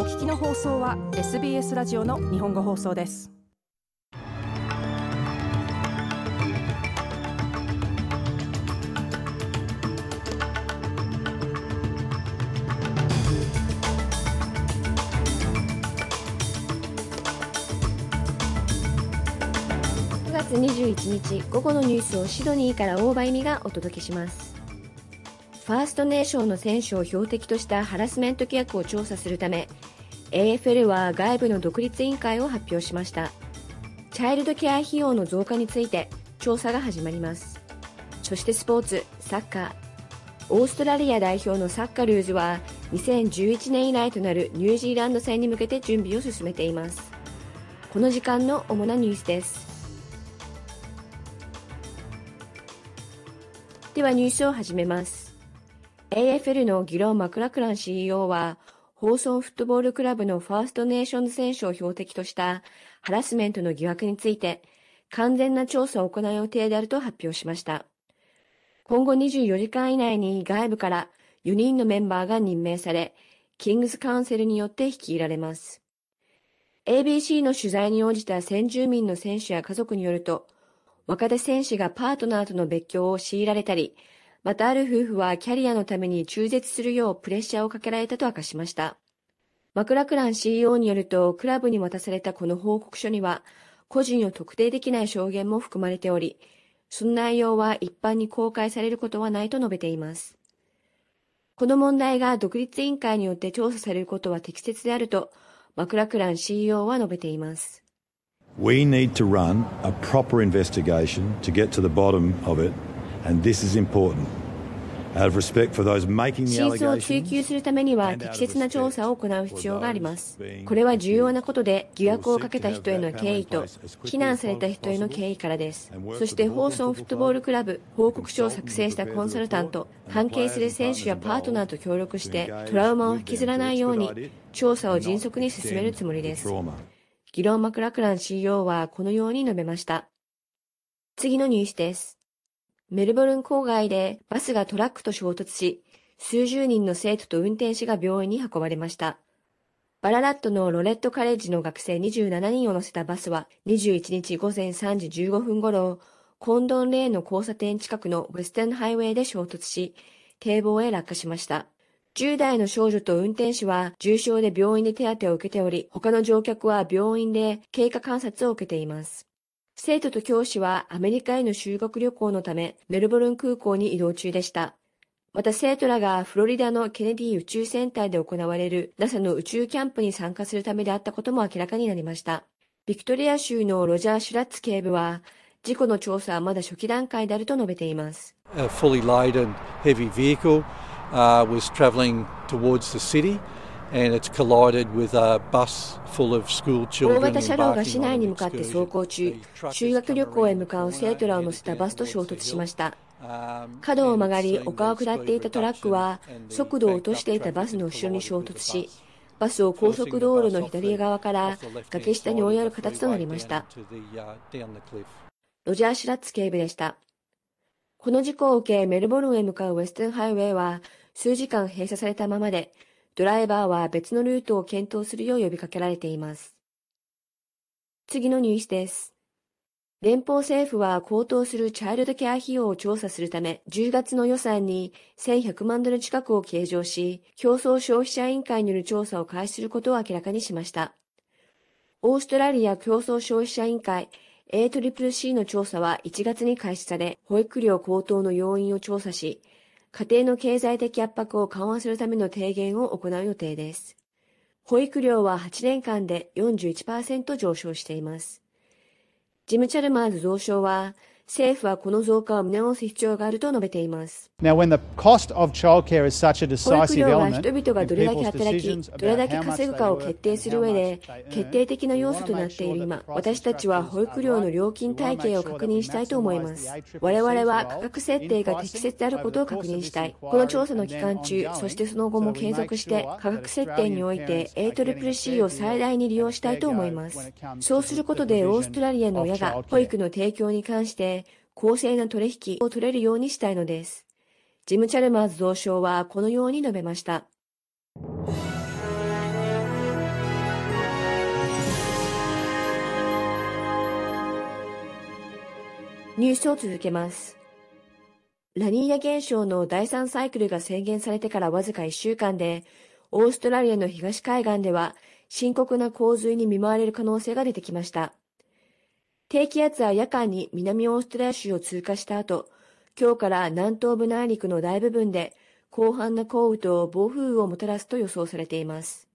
お聞きの放送は SBS ラジオの日本語放送です。9月21日午後のニュースをシドニーから大場意味がお届けします。ファーストネーションの選手を標的としたハラスメント規約を調査するため AFL は外部の独立委員会を発表しました。チャイルドケア費用の増加について調査が始まります。そしてスポーツサッカー。オーストラリア代表のサッカルーズは2011年以来となるニュージーランド戦に向けて準備を進めています。この時間の主なニュースです。ではニュースを始めます。AFL のギロン・マクラクラン CEO は、ホーソンフットボールクラブのファーストネーションズ選手を標的としたハラスメントの疑惑について、完全な調査を行う予定であると発表しました。今後24時間以内に外部から4人のメンバーが任命され、キングスカウンセルによって率いられます。ABC の取材に応じた先住民の選手や家族によると、若手選手がパートナーとの別居を強いられたり、またある夫婦はキャリアのために中絶するようプレッシャーをかけられたと明かしました。マクラクラン CEO によると、クラブに渡されたこの報告書には、個人を特定できない証言も含まれており、その内容は一般に公開されることはないと述べています。この問題が独立委員会によって調査されることは適切であると、マクラクラン CEO は述べています。We need to run a proper investigation to get to the bottom of it and this is important. 真相を追求するためには適切な調査を行う必要があります。これは重要なことで疑惑をかけた人への敬意と非難された人への敬意からです。そしてホーソンフットボールクラブ報告書を作成したコンサルタント、関係する選手やパートナーと協力してトラウマを引きずらないように調査を迅速に進めるつもりです。ギロン・マクラクラン CEO はこのように述べました。次のニュースです。メルボルン郊外でバスがトラックと衝突し、数十人の生徒と運転手が病院に運ばれました。バララットのロレットカレッジの学生27人を乗せたバスは21日午前3時15分ごろ、コンドンレーンの交差点近くのウェスタンハイウェイで衝突し、堤防へ落下しました。10代の少女と運転手は重傷で病院で手当てを受けており、他の乗客は病院で経過観察を受けています。生徒と教師はアメリカへの修学旅行のためメルボルン空港に移動中でした。また生徒らがフロリダのケネディ宇宙センターで行われる NASA の宇宙キャンプに参加するためであったことも明らかになりました。ビクトリア州のロジャー・シュラッツ警部は、事故の調査はまだ初期段階であると述べています。A fully laden heavy vehicle、uh, was traveling towards the city. 大型車両が市内に向かって走行中、修学旅行へ向かう生徒らを乗せたバスと衝突しました。角を曲がり、丘を下っていたトラックは、速度を落としていたバスの後ろに衝突し、バスを高速道路の左側から崖下に追いやる形となりました。ロジャー・シュラッツ警部でした。この事故を受け、メルボルンへ向かうウェスタンハイウェイは数時間閉鎖されたままで、ドライバーは別のルートを検討するよう呼びかけられています。次のニュースです。連邦政府は高騰するチャイルドケア費用を調査するため、10月の予算に1100万ドル近くを計上し、競争消費者委員会による調査を開始することを明らかにしました。オーストラリア競争消費者委員会 ACCC の調査は1月に開始され、保育料高騰の要因を調査し、家庭の経済的圧迫を緩和するための提言を行う予定です。保育料は8年間で41%上昇しています。ジム・チャルマーズ増相は、政府はこの増加を見直す必要があると述べています。Now, when the cost of childcare is such a decisive element, 人々がどれだけ働き、どれだけ稼ぐかを決定する上で、決定的な要素となっている今、私たちは保育料の料金体系を確認したいと思います。我々は価格設定が適切であることを確認したい。この調査の期間中、そしてその後も継続して、価格設定において ACCC を最大に利用したいと思います。そうすることで、オーストラリアの親が保育の提供に関して、公正な取引を取れるようにしたいのです。ジム・チャルマーズ同省はこのように述べました。ニュースを続けます。ラニーニャ現象の第3サイクルが制限されてからわずか1週間で、オーストラリアの東海岸では深刻な洪水に見舞われる可能性が出てきました。低気圧は夜間に南オーストラリア州を通過した後、今日から南東部内陸の大部分で広範な降雨と暴風雨をもたらすと予想されています。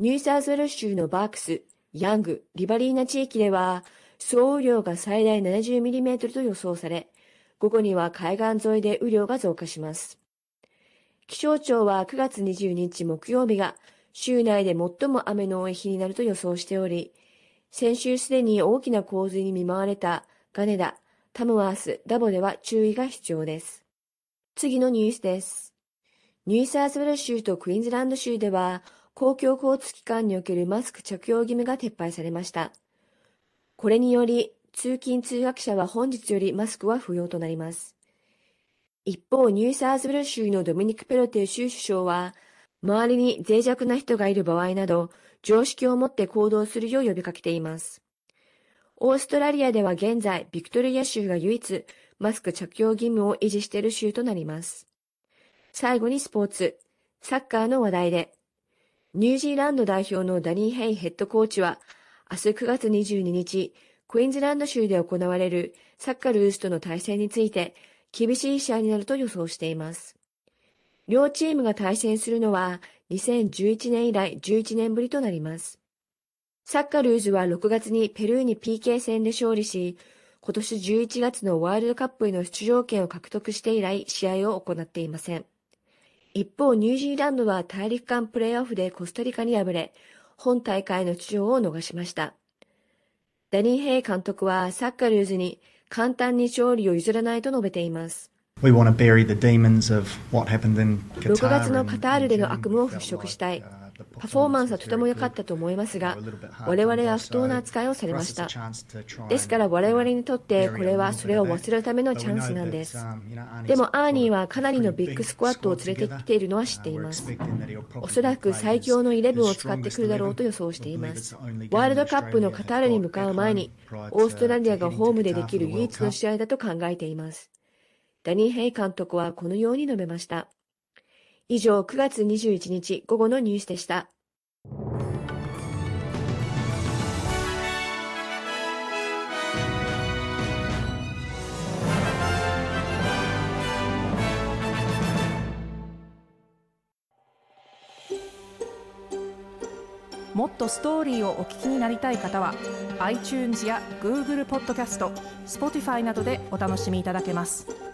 ニューサーズウェル州のバークス、ヤング、リバリーナ地域では、総雨量が最大 70mm と予想され、午後には海岸沿いで雨量が増加します。気象庁は9月22日木曜日が州内で最も雨の多い日になると予想しており、先週すでに大きな洪水に見舞われたガネダ、タムワース、ダボでは注意が必要です。次のニュースです。ニューサーズウェル州とクイーンズランド州では公共交通機関におけるマスク着用義務が撤廃されました。これにより通勤通学者は本日よりマスクは不要となります。一方、ニューサーズウェル州のドミニク・ペロテ州首相は周りに脆弱な人がいる場合など常識を持って行動するよう呼びかけています。オーストラリアでは現在、ビクトリア州が唯一、マスク着用義務を維持している州となります。最後にスポーツ、サッカーの話題で、ニュージーランド代表のダニー・ヘイヘッドコーチは、明日9月22日、クイーンズランド州で行われるサッカールースとの対戦について、厳しい試合になると予想しています。両チームが対戦するのは2011年以来11年ぶりとなります。サッカルーズは6月にペルーに PK 戦で勝利し、今年11月のワールドカップへの出場権を獲得して以来試合を行っていません。一方、ニュージーランドは大陸間プレーオフでコスタリカに敗れ、本大会の出場を逃しました。ダニー・ヘイ監督はサッカルーズに簡単に勝利を譲らないと述べています。6月のカタールでの悪夢を払拭したい。パフォーマンスはとても良かったと思いますが、我々は不当な扱いをされました。ですから我々にとってこれはそれを忘れるためのチャンスなんです。でもアーニーはかなりのビッグスクワットを連れてきているのは知っています。おそらく最強の11を使ってくるだろうと予想しています。ワールドカップのカタールに向かう前に、オーストラリアがホームでできる唯一の試合だと考えています。ダニー・ヘイ監督はこのように述べました。以上、9月21日午後のニュースでした。もっとストーリーをお聞きになりたい方は iTunes や Google ポッドキャスト Spotify などでお楽しみいただけます。